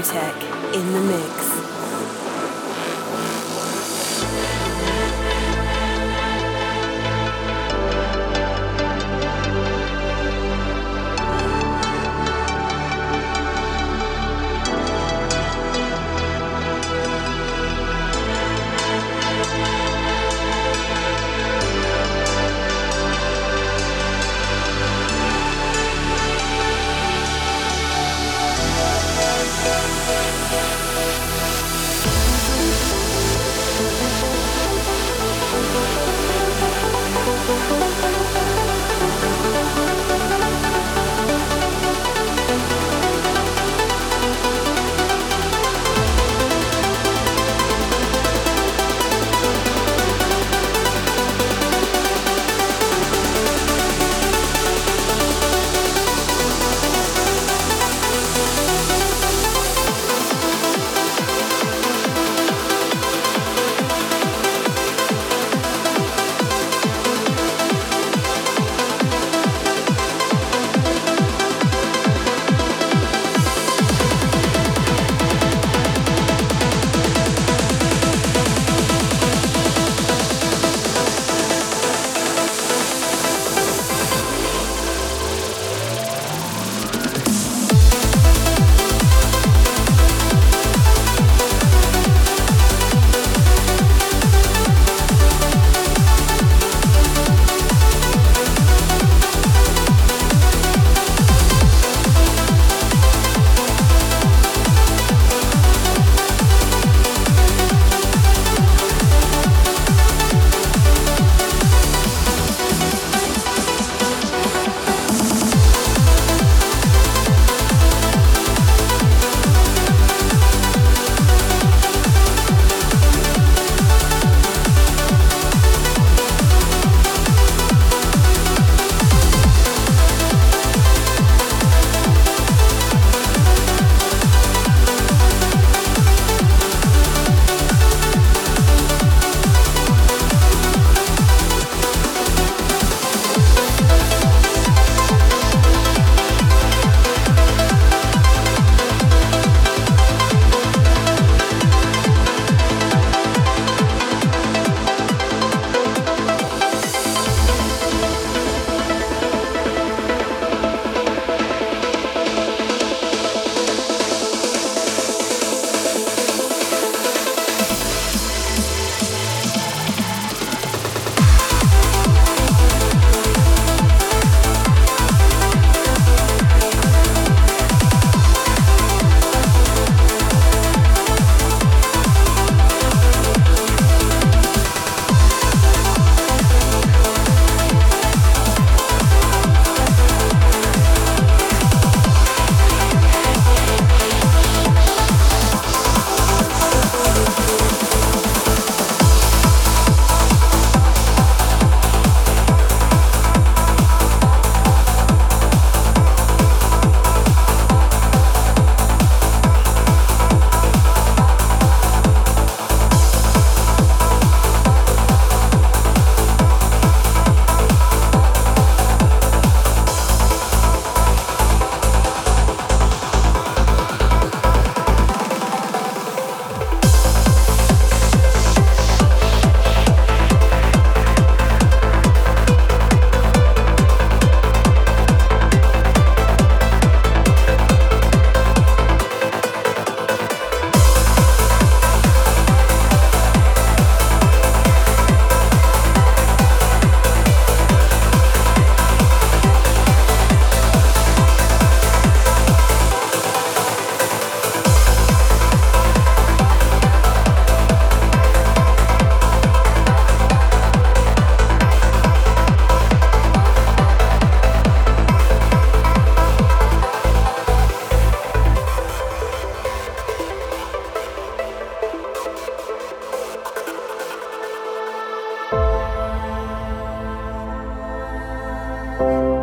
DJ Bye.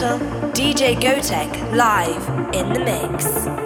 DJ Gotek live in the mix.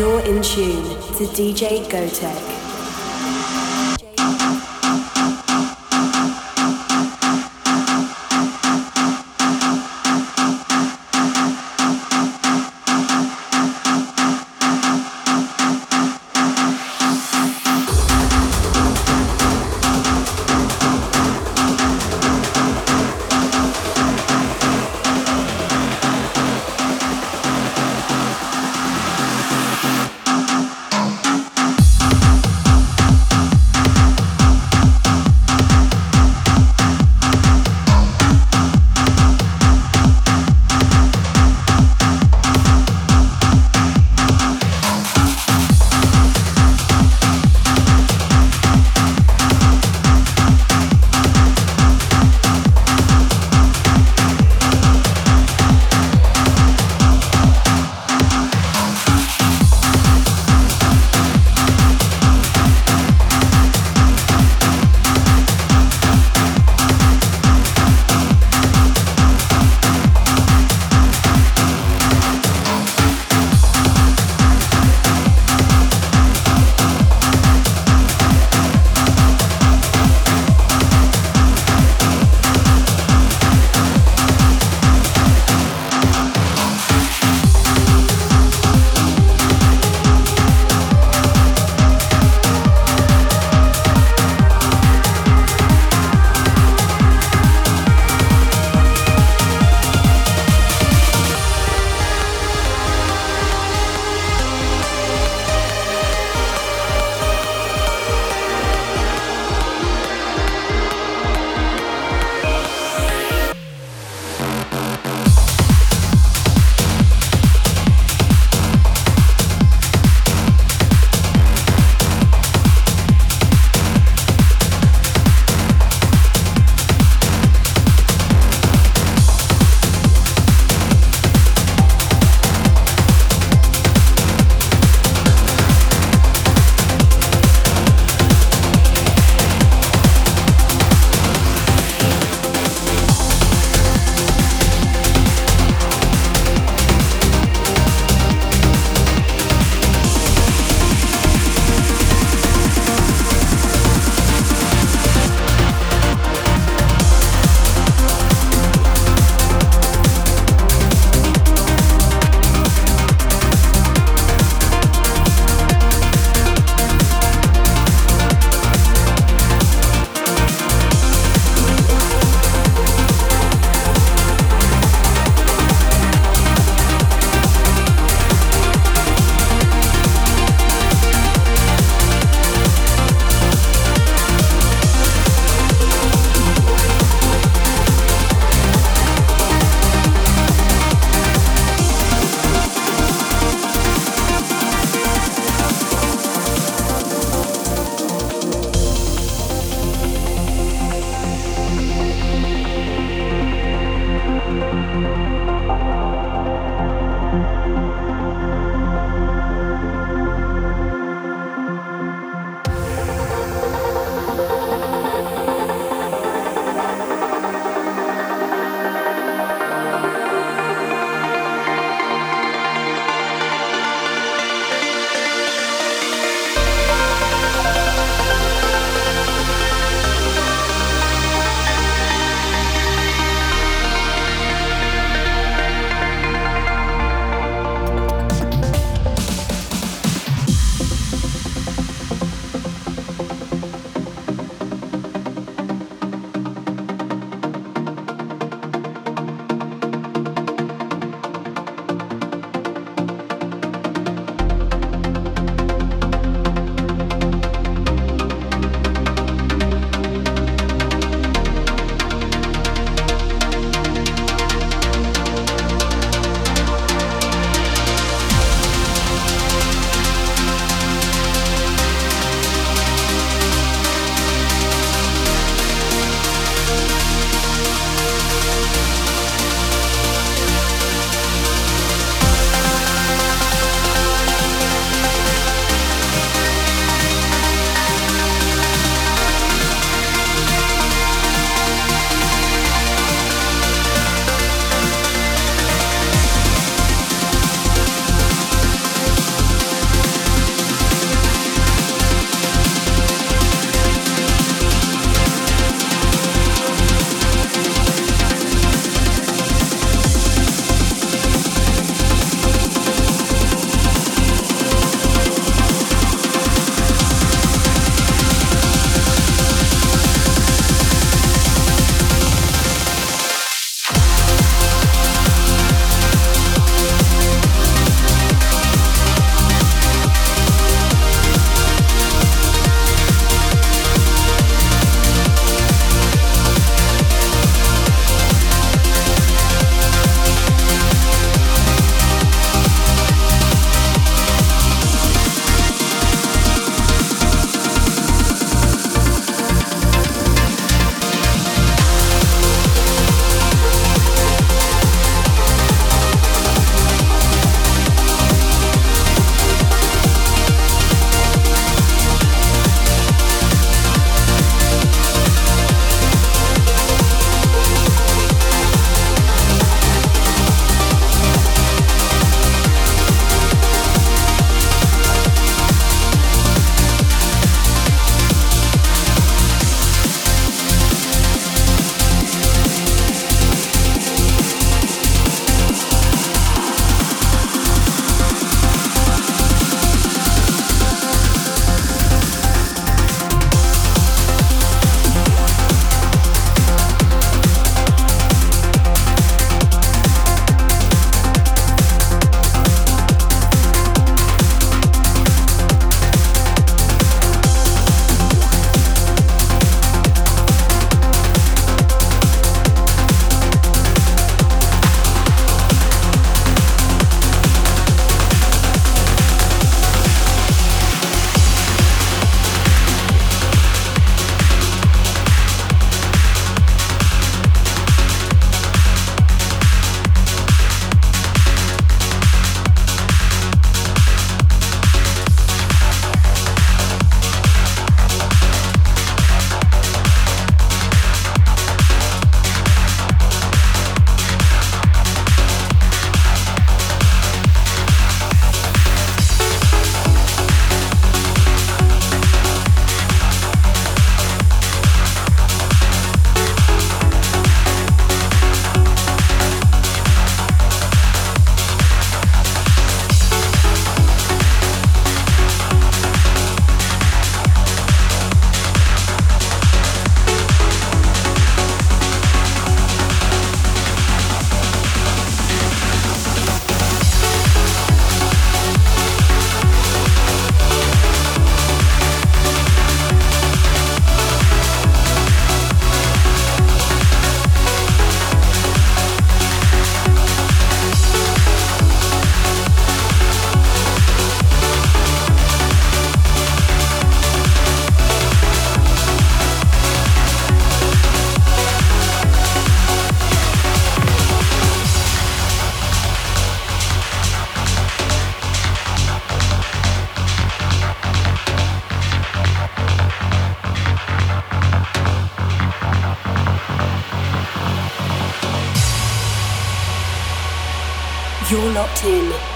You're in tune to DJ Gotek.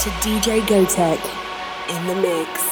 To DJ Gotek in the mix.